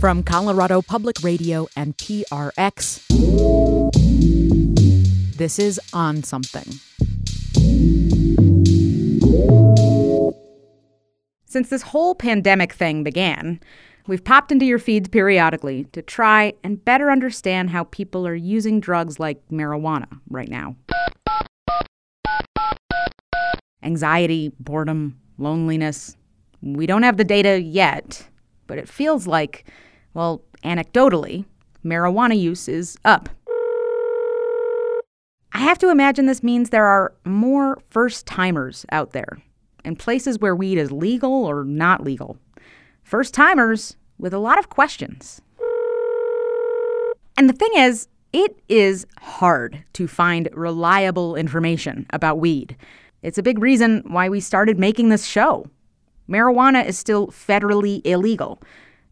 From Colorado Public Radio and PRX, this is On Something. Since this whole pandemic thing began, we've popped into your feeds periodically to try and better understand how people are using drugs like marijuana right now. Anxiety, boredom, loneliness. We don't have the data yet, but it feels like, well, anecdotally, marijuana use is up. I have to imagine this means there are more first timers out there in places where weed is legal or not legal. First timers with a lot of questions. And the thing is, it is hard to find reliable information about weed. It's a big reason why we started making this show. Marijuana is still federally illegal.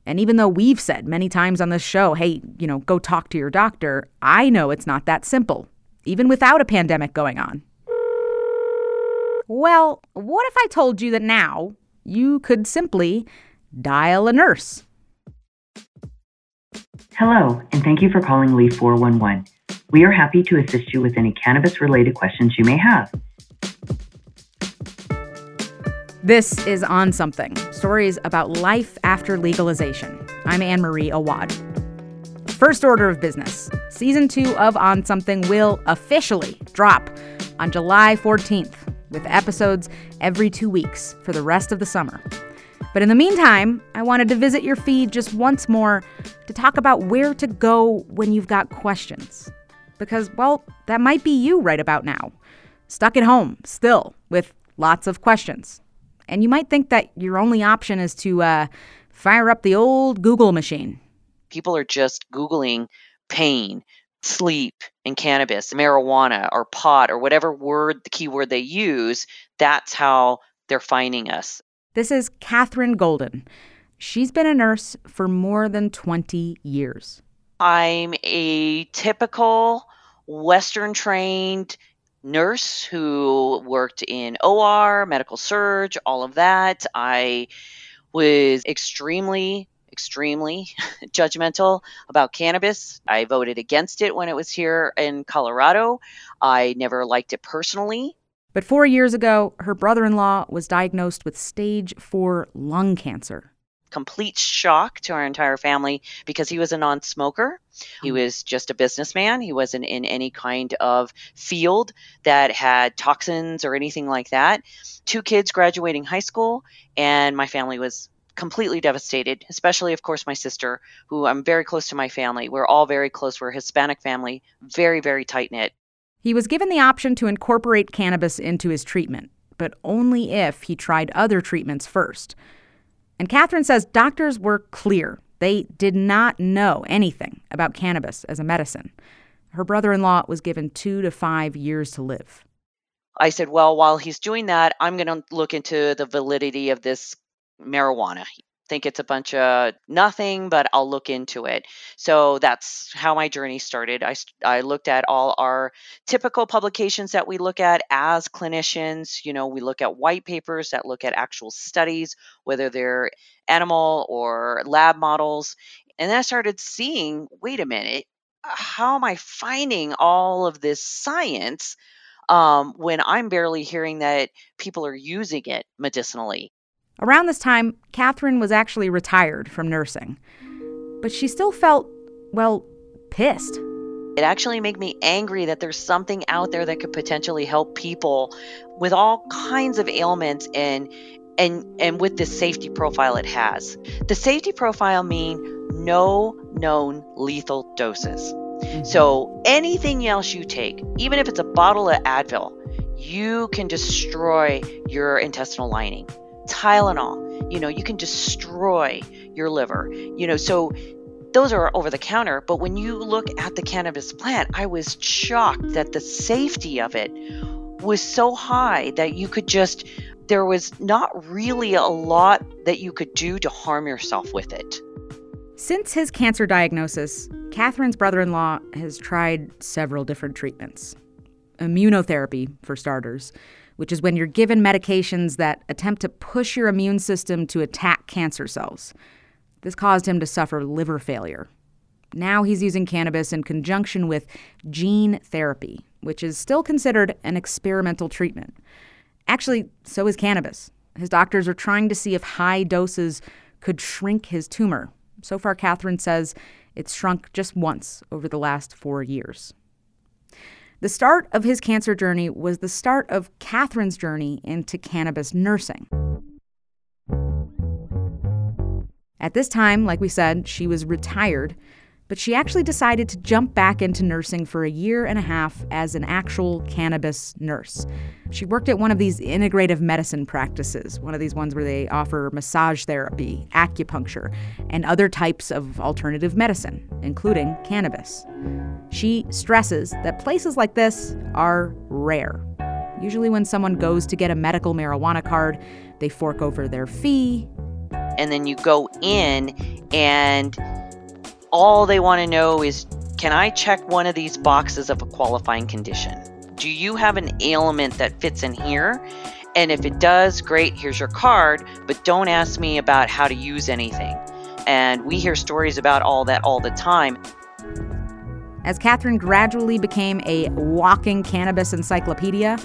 And even though we've said many times on this show, hey, you know, go talk to your doctor, I know it's not that simple, even without a pandemic going on. Well, what if I told you that now you could simply dial a nurse? Hello, and thank you for calling Leaf 411. We are happy to assist you with any cannabis related questions you may have. This is On Something stories about life after legalization. I'm Anne Marie Awad. First order of business season two of On Something will officially drop on July 14th, with episodes every two weeks for the rest of the summer. But in the meantime, I wanted to visit your feed just once more to talk about where to go when you've got questions. Because, well, that might be you right about now. Stuck at home, still, with lots of questions. And you might think that your only option is to uh, fire up the old Google machine. People are just Googling pain, sleep, and cannabis, marijuana, or pot, or whatever word, the keyword they use. That's how they're finding us. This is Katherine Golden. She's been a nurse for more than 20 years. I'm a typical Western trained nurse who worked in OR, medical surge, all of that. I was extremely extremely judgmental about cannabis. I voted against it when it was here in Colorado. I never liked it personally. But four years ago, her brother in law was diagnosed with stage four lung cancer complete shock to our entire family because he was a non smoker. He hmm. was just a businessman. He wasn't in any kind of field that had toxins or anything like that. Two kids graduating high school, and my family was completely devastated, especially, of course, my sister, who I'm very close to my family. We're all very close. We're a Hispanic family, very, very tight knit. He was given the option to incorporate cannabis into his treatment, but only if he tried other treatments first. And Katherine says doctors were clear. They did not know anything about cannabis as a medicine. Her brother in law was given two to five years to live. I said, well, while he's doing that, I'm going to look into the validity of this marijuana think it's a bunch of nothing, but I'll look into it. So that's how my journey started. I, I looked at all our typical publications that we look at as clinicians. You know, we look at white papers that look at actual studies, whether they're animal or lab models. And then I started seeing wait a minute, how am I finding all of this science? Um, when I'm barely hearing that people are using it medicinally. Around this time, Katherine was actually retired from nursing. But she still felt, well, pissed. It actually made me angry that there's something out there that could potentially help people with all kinds of ailments and and and with the safety profile it has. The safety profile mean no known lethal doses. Mm-hmm. So anything else you take, even if it's a bottle of Advil, you can destroy your intestinal lining. Tylenol, you know, you can destroy your liver, you know, so those are over the counter. But when you look at the cannabis plant, I was shocked that the safety of it was so high that you could just, there was not really a lot that you could do to harm yourself with it. Since his cancer diagnosis, Katherine's brother in law has tried several different treatments. Immunotherapy, for starters, which is when you're given medications that attempt to push your immune system to attack cancer cells. This caused him to suffer liver failure. Now he's using cannabis in conjunction with gene therapy, which is still considered an experimental treatment. Actually, so is cannabis. His doctors are trying to see if high doses could shrink his tumor. So far, Katherine says it's shrunk just once over the last four years. The start of his cancer journey was the start of Katherine's journey into cannabis nursing. At this time, like we said, she was retired but she actually decided to jump back into nursing for a year and a half as an actual cannabis nurse. She worked at one of these integrative medicine practices, one of these ones where they offer massage therapy, acupuncture, and other types of alternative medicine, including cannabis. She stresses that places like this are rare. Usually, when someone goes to get a medical marijuana card, they fork over their fee. And then you go in and all they want to know is can I check one of these boxes of a qualifying condition? Do you have an ailment that fits in here? And if it does, great, here's your card, but don't ask me about how to use anything. And we hear stories about all that all the time. As Katherine gradually became a walking cannabis encyclopedia,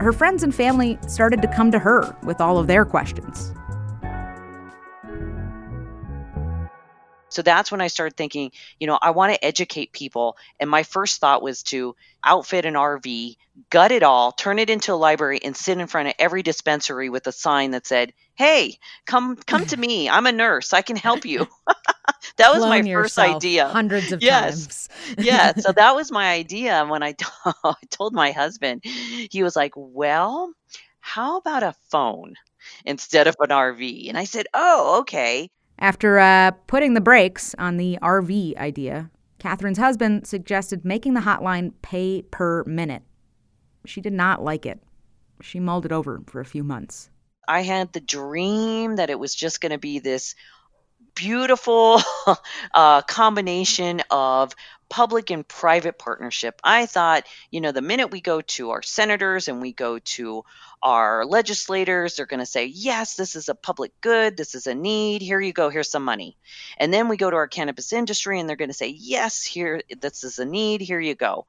her friends and family started to come to her with all of their questions. So that's when I started thinking, you know, I want to educate people. And my first thought was to outfit an RV, gut it all, turn it into a library, and sit in front of every dispensary with a sign that said, "Hey, come come to me. I'm a nurse. I can help you." that was my first idea. Hundreds of yes. times. yeah. So that was my idea. When I, t- I told my husband, he was like, "Well, how about a phone?" instead of an RV. And I said, Oh, okay. After uh, putting the brakes on the RV idea, Katherine's husband suggested making the hotline pay per minute. She did not like it. She mulled it over for a few months. I had the dream that it was just going to be this beautiful uh, combination of public and private partnership. I thought, you know, the minute we go to our senators and we go to our legislators, they're going to say, yes, this is a public good. This is a need. Here you go. Here's some money. And then we go to our cannabis industry and they're going to say, yes, here, this is a need. Here you go.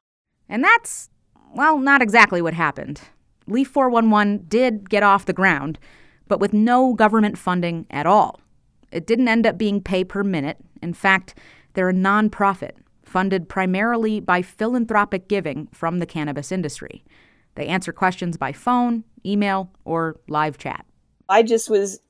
And that's, well, not exactly what happened. Leaf 411 did get off the ground, but with no government funding at all. It didn't end up being pay per minute. In fact, they're a nonprofit funded primarily by philanthropic giving from the cannabis industry. They answer questions by phone, email, or live chat. I just was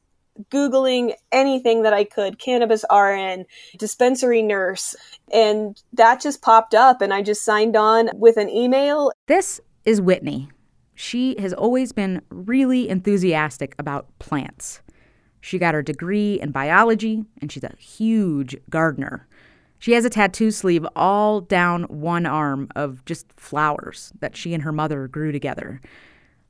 Googling anything that I could cannabis RN, dispensary nurse, and that just popped up, and I just signed on with an email. This is Whitney. She has always been really enthusiastic about plants. She got her degree in biology, and she's a huge gardener. She has a tattoo sleeve all down one arm of just flowers that she and her mother grew together.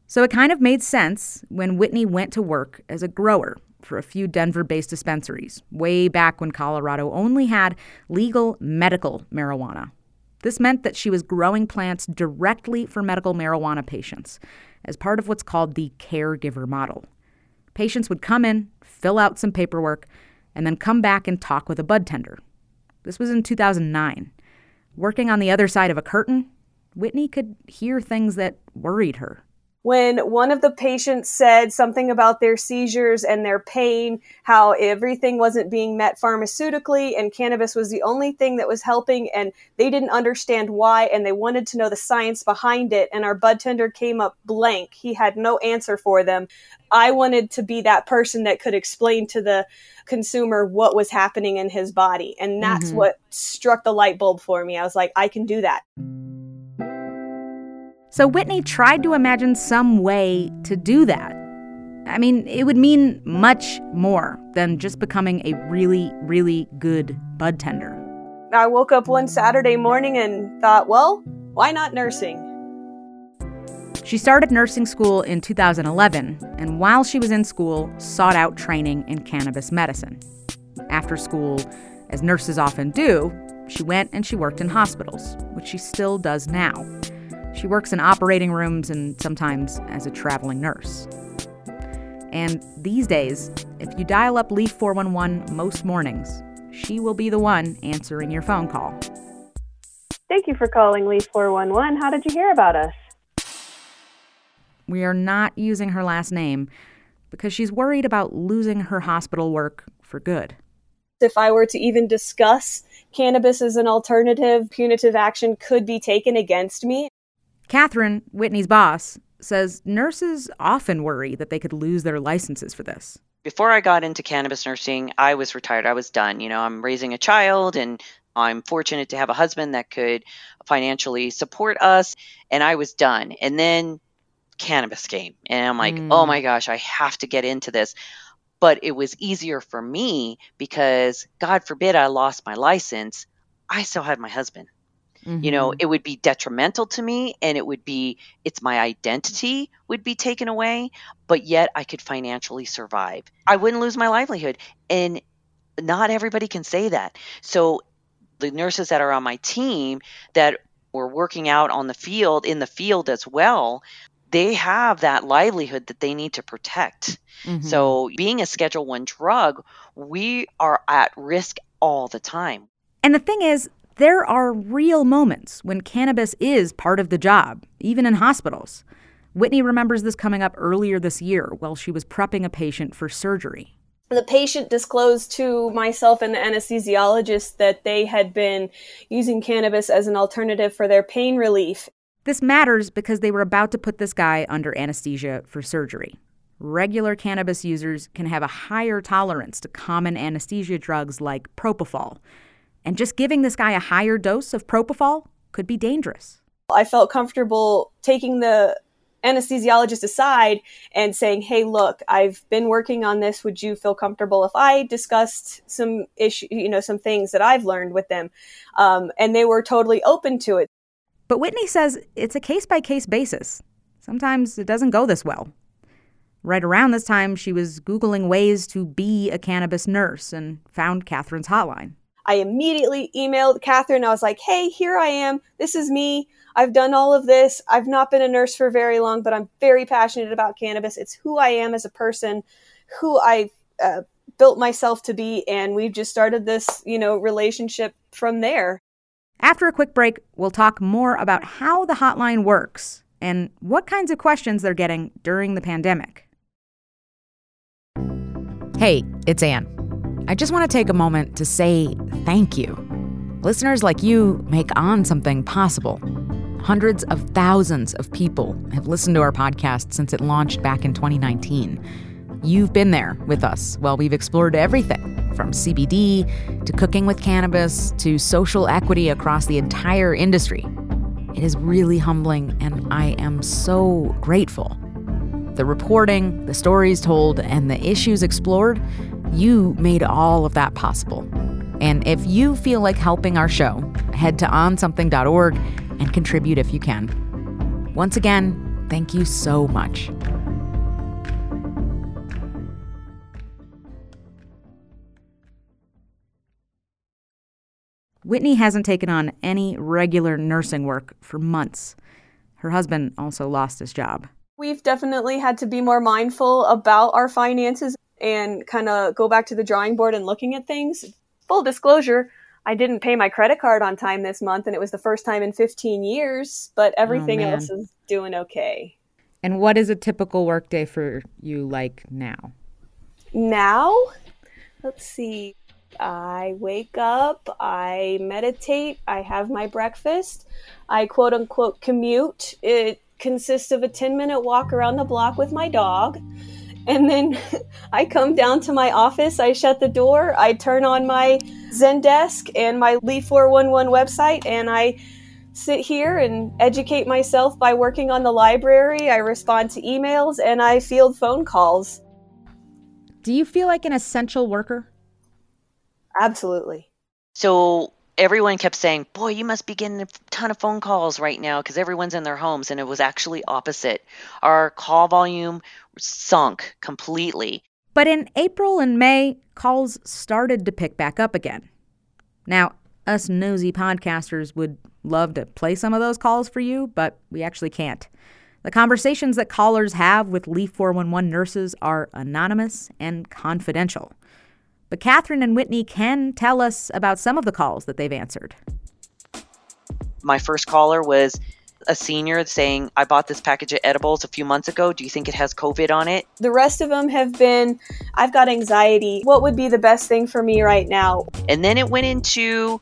So it kind of made sense when Whitney went to work as a grower for a few Denver based dispensaries, way back when Colorado only had legal medical marijuana. This meant that she was growing plants directly for medical marijuana patients as part of what's called the caregiver model. Patients would come in, fill out some paperwork, and then come back and talk with a bud tender this was in 2009. Working on the other side of a curtain, Whitney could hear things that worried her. When one of the patients said something about their seizures and their pain, how everything wasn't being met pharmaceutically and cannabis was the only thing that was helping and they didn't understand why and they wanted to know the science behind it and our bud tender came up blank. He had no answer for them. I wanted to be that person that could explain to the consumer what was happening in his body. And that's mm-hmm. what struck the light bulb for me. I was like, I can do that. So Whitney tried to imagine some way to do that. I mean, it would mean much more than just becoming a really, really good bud tender. I woke up one Saturday morning and thought, well, why not nursing? She started nursing school in 2011, and while she was in school, sought out training in cannabis medicine. After school, as nurses often do, she went and she worked in hospitals, which she still does now. She works in operating rooms and sometimes as a traveling nurse. And these days, if you dial up Leaf 411 most mornings, she will be the one answering your phone call. Thank you for calling Leaf 411. How did you hear about us? We are not using her last name because she's worried about losing her hospital work for good. If I were to even discuss cannabis as an alternative, punitive action could be taken against me. Katherine, Whitney's boss, says nurses often worry that they could lose their licenses for this. Before I got into cannabis nursing, I was retired. I was done. You know, I'm raising a child and I'm fortunate to have a husband that could financially support us, and I was done. And then cannabis came, and I'm like, oh mm. oh my gosh, I have to get into this. But it was easier for me because, God forbid, I lost my license. I still had my husband. Mm-hmm. You know, mm-hmm. it would be detrimental to me and it would be, it's my identity would be taken away, but yet I could financially survive. I wouldn't lose my livelihood. And not everybody can say that. So the nurses that are on my team that were working out on the field, in the field as well, they have that livelihood that they need to protect. Mm-hmm. So being a schedule 1 drug, we are at risk all the time. And the thing is, there are real moments when cannabis is part of the job, even in hospitals. Whitney remembers this coming up earlier this year while she was prepping a patient for surgery. The patient disclosed to myself and the anesthesiologist that they had been using cannabis as an alternative for their pain relief. This matters because they were about to put this guy under anesthesia for surgery. Regular cannabis users can have a higher tolerance to common anesthesia drugs like propofol, and just giving this guy a higher dose of propofol could be dangerous. I felt comfortable taking the anesthesiologist aside and saying, "Hey, look, I've been working on this. Would you feel comfortable if I discussed some issue, you know, some things that I've learned with them?" Um, and they were totally open to it. But Whitney says it's a case by case basis. Sometimes it doesn't go this well. Right around this time, she was Googling ways to be a cannabis nurse and found Katherine's hotline. I immediately emailed Katherine. I was like, hey, here I am. This is me. I've done all of this. I've not been a nurse for very long, but I'm very passionate about cannabis. It's who I am as a person, who I uh, built myself to be. And we've just started this, you know, relationship from there. After a quick break, we'll talk more about how the hotline works and what kinds of questions they're getting during the pandemic. Hey, it's Anne. I just want to take a moment to say thank you. Listeners like you make On Something possible. Hundreds of thousands of people have listened to our podcast since it launched back in 2019. You've been there with us while we've explored everything from CBD to cooking with cannabis to social equity across the entire industry. It is really humbling, and I am so grateful. The reporting, the stories told, and the issues explored you made all of that possible. And if you feel like helping our show, head to onsomething.org and contribute if you can. Once again, thank you so much. Whitney hasn't taken on any regular nursing work for months. Her husband also lost his job. We've definitely had to be more mindful about our finances and kind of go back to the drawing board and looking at things. Full disclosure, I didn't pay my credit card on time this month, and it was the first time in 15 years, but oh, everything oh, else is doing okay. And what is a typical workday for you like now? Now? Let's see. I wake up, I meditate, I have my breakfast, I quote unquote commute. It consists of a 10 minute walk around the block with my dog. And then I come down to my office, I shut the door, I turn on my Zendesk and my Leaf 411 website, and I sit here and educate myself by working on the library. I respond to emails and I field phone calls. Do you feel like an essential worker? Absolutely. So everyone kept saying, Boy, you must be getting a ton of phone calls right now because everyone's in their homes. And it was actually opposite. Our call volume sunk completely. But in April and May, calls started to pick back up again. Now, us nosy podcasters would love to play some of those calls for you, but we actually can't. The conversations that callers have with Leaf 411 nurses are anonymous and confidential. But Katherine and Whitney can tell us about some of the calls that they've answered. My first caller was a senior saying, I bought this package of edibles a few months ago. Do you think it has COVID on it? The rest of them have been, I've got anxiety. What would be the best thing for me right now? And then it went into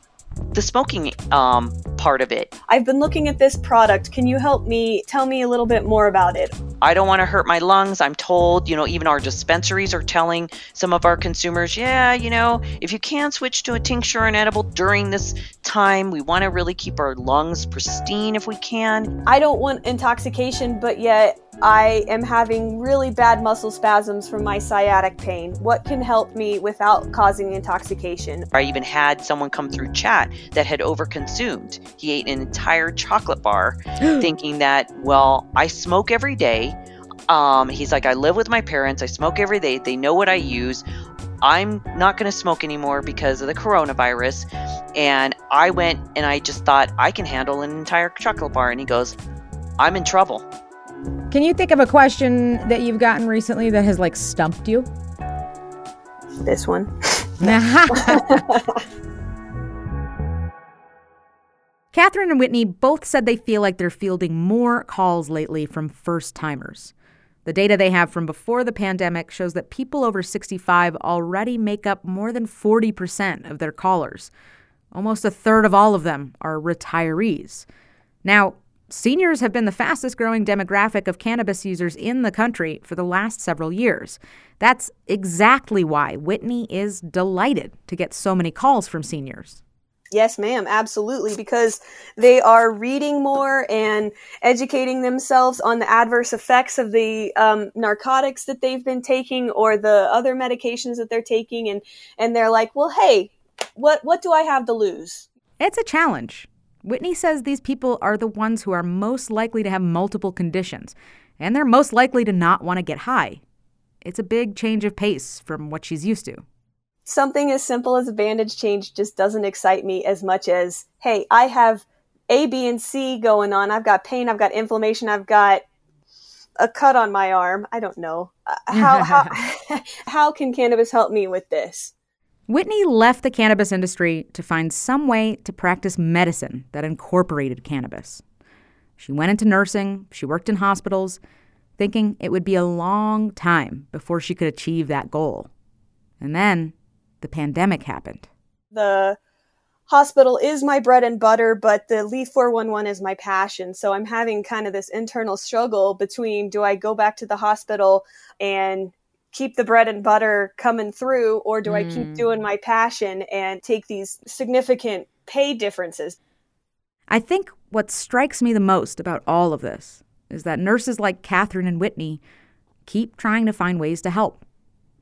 the smoking um, part of it. I've been looking at this product. Can you help me? Tell me a little bit more about it. I don't want to hurt my lungs. I'm told, you know, even our dispensaries are telling some of our consumers, yeah, you know, if you can switch to a tincture and edible during this time, we want to really keep our lungs pristine if we can. I don't want intoxication, but yet I am having really bad muscle spasms from my sciatic pain. What can help me without causing intoxication? I even had someone come through chat that had overconsumed. He ate an entire chocolate bar thinking that, well, I smoke every day. Um, he's like, I live with my parents. I smoke every day. They know what I use. I'm not going to smoke anymore because of the coronavirus. And I went and I just thought I can handle an entire chocolate bar. And he goes, I'm in trouble. Can you think of a question that you've gotten recently that has like stumped you? This one. Katherine and Whitney both said they feel like they're fielding more calls lately from first timers. The data they have from before the pandemic shows that people over 65 already make up more than 40% of their callers. Almost a third of all of them are retirees. Now, Seniors have been the fastest growing demographic of cannabis users in the country for the last several years. That's exactly why Whitney is delighted to get so many calls from seniors. Yes, ma'am, absolutely, because they are reading more and educating themselves on the adverse effects of the um, narcotics that they've been taking or the other medications that they're taking, and and they're like, well, hey, what what do I have to lose? It's a challenge. Whitney says these people are the ones who are most likely to have multiple conditions, and they're most likely to not want to get high. It's a big change of pace from what she's used to. Something as simple as a bandage change just doesn't excite me as much as, hey, I have A, B, and C going on. I've got pain, I've got inflammation, I've got a cut on my arm. I don't know. Uh, how, how, how can cannabis help me with this? Whitney left the cannabis industry to find some way to practice medicine that incorporated cannabis. She went into nursing, she worked in hospitals, thinking it would be a long time before she could achieve that goal. And then the pandemic happened. The hospital is my bread and butter, but the Leaf 411 is my passion. So I'm having kind of this internal struggle between do I go back to the hospital and keep the bread and butter coming through or do mm. I keep mm. doing my passion and take these significant pay differences? I think what strikes me the most about all of this is that nurses like Katherine and Whitney keep trying to find ways to help,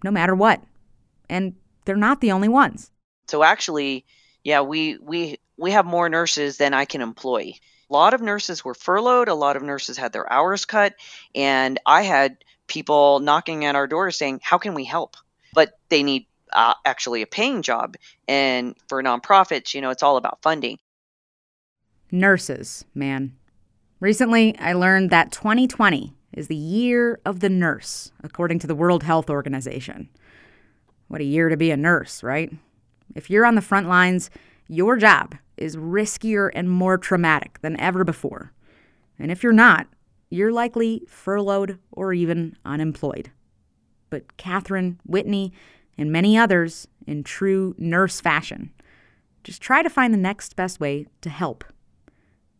no matter what. And they're not the only ones. So actually, yeah, we we we have more nurses than I can employ. A lot of nurses were furloughed, a lot of nurses had their hours cut, and I had people knocking at our doors saying, How can we help? But they need uh, actually a paying job. And for nonprofits, you know, it's all about funding. Nurses, man. Recently, I learned that 2020 is the year of the nurse, according to the World Health Organization. What a year to be a nurse, right? If you're on the front lines, your job is riskier and more traumatic than ever before. And if you're not, you're likely furloughed or even unemployed. But Katherine, Whitney, and many others, in true nurse fashion, just try to find the next best way to help.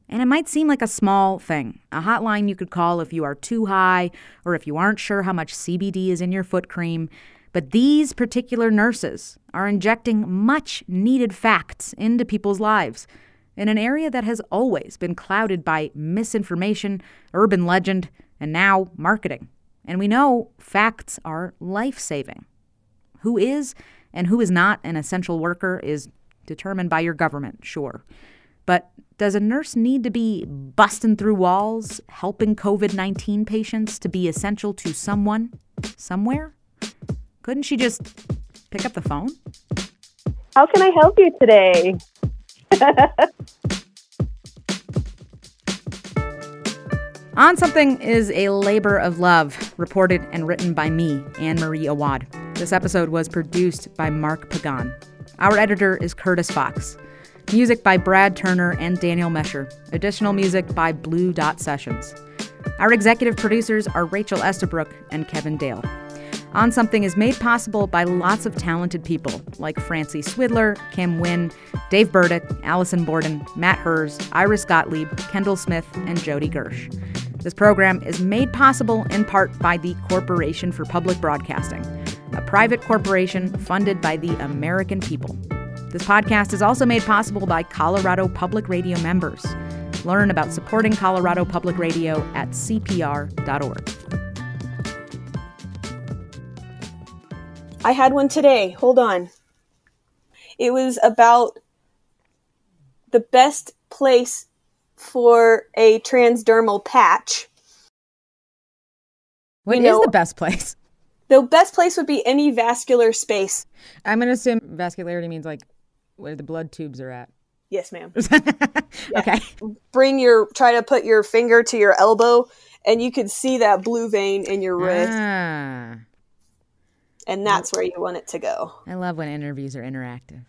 And it might seem like a small thing, a hotline you could call if you are too high or if you aren't sure how much CBD is in your foot cream. But these particular nurses are injecting much needed facts into people's lives in an area that has always been clouded by misinformation, urban legend, and now marketing. And we know facts are life saving. Who is and who is not an essential worker is determined by your government, sure. But does a nurse need to be busting through walls, helping COVID 19 patients to be essential to someone, somewhere? Couldn't she just pick up the phone? How can I help you today? On Something is a labor of love, reported and written by me, Anne Marie Awad. This episode was produced by Mark Pagan. Our editor is Curtis Fox. Music by Brad Turner and Daniel Mesher. Additional music by Blue Dot Sessions. Our executive producers are Rachel Estabrook and Kevin Dale. On Something is made possible by lots of talented people like Francie Swidler, Kim Wynn, Dave Burdick, Allison Borden, Matt Hers, Iris Gottlieb, Kendall Smith, and Jody Gersh. This program is made possible in part by the Corporation for Public Broadcasting, a private corporation funded by the American people. This podcast is also made possible by Colorado Public Radio members. Learn about supporting Colorado Public Radio at cpr.org. I had one today. Hold on. It was about the best place for a transdermal patch. What You is know- the best place? The best place would be any vascular space. I'm gonna assume vascularity means like where the blood tubes are at. Yes, ma'am. Okay. Bring your try to put your finger to your elbow and you can see that blue vein in your wrist Ah, and that's where you want it to go. I love when interviews are interactive.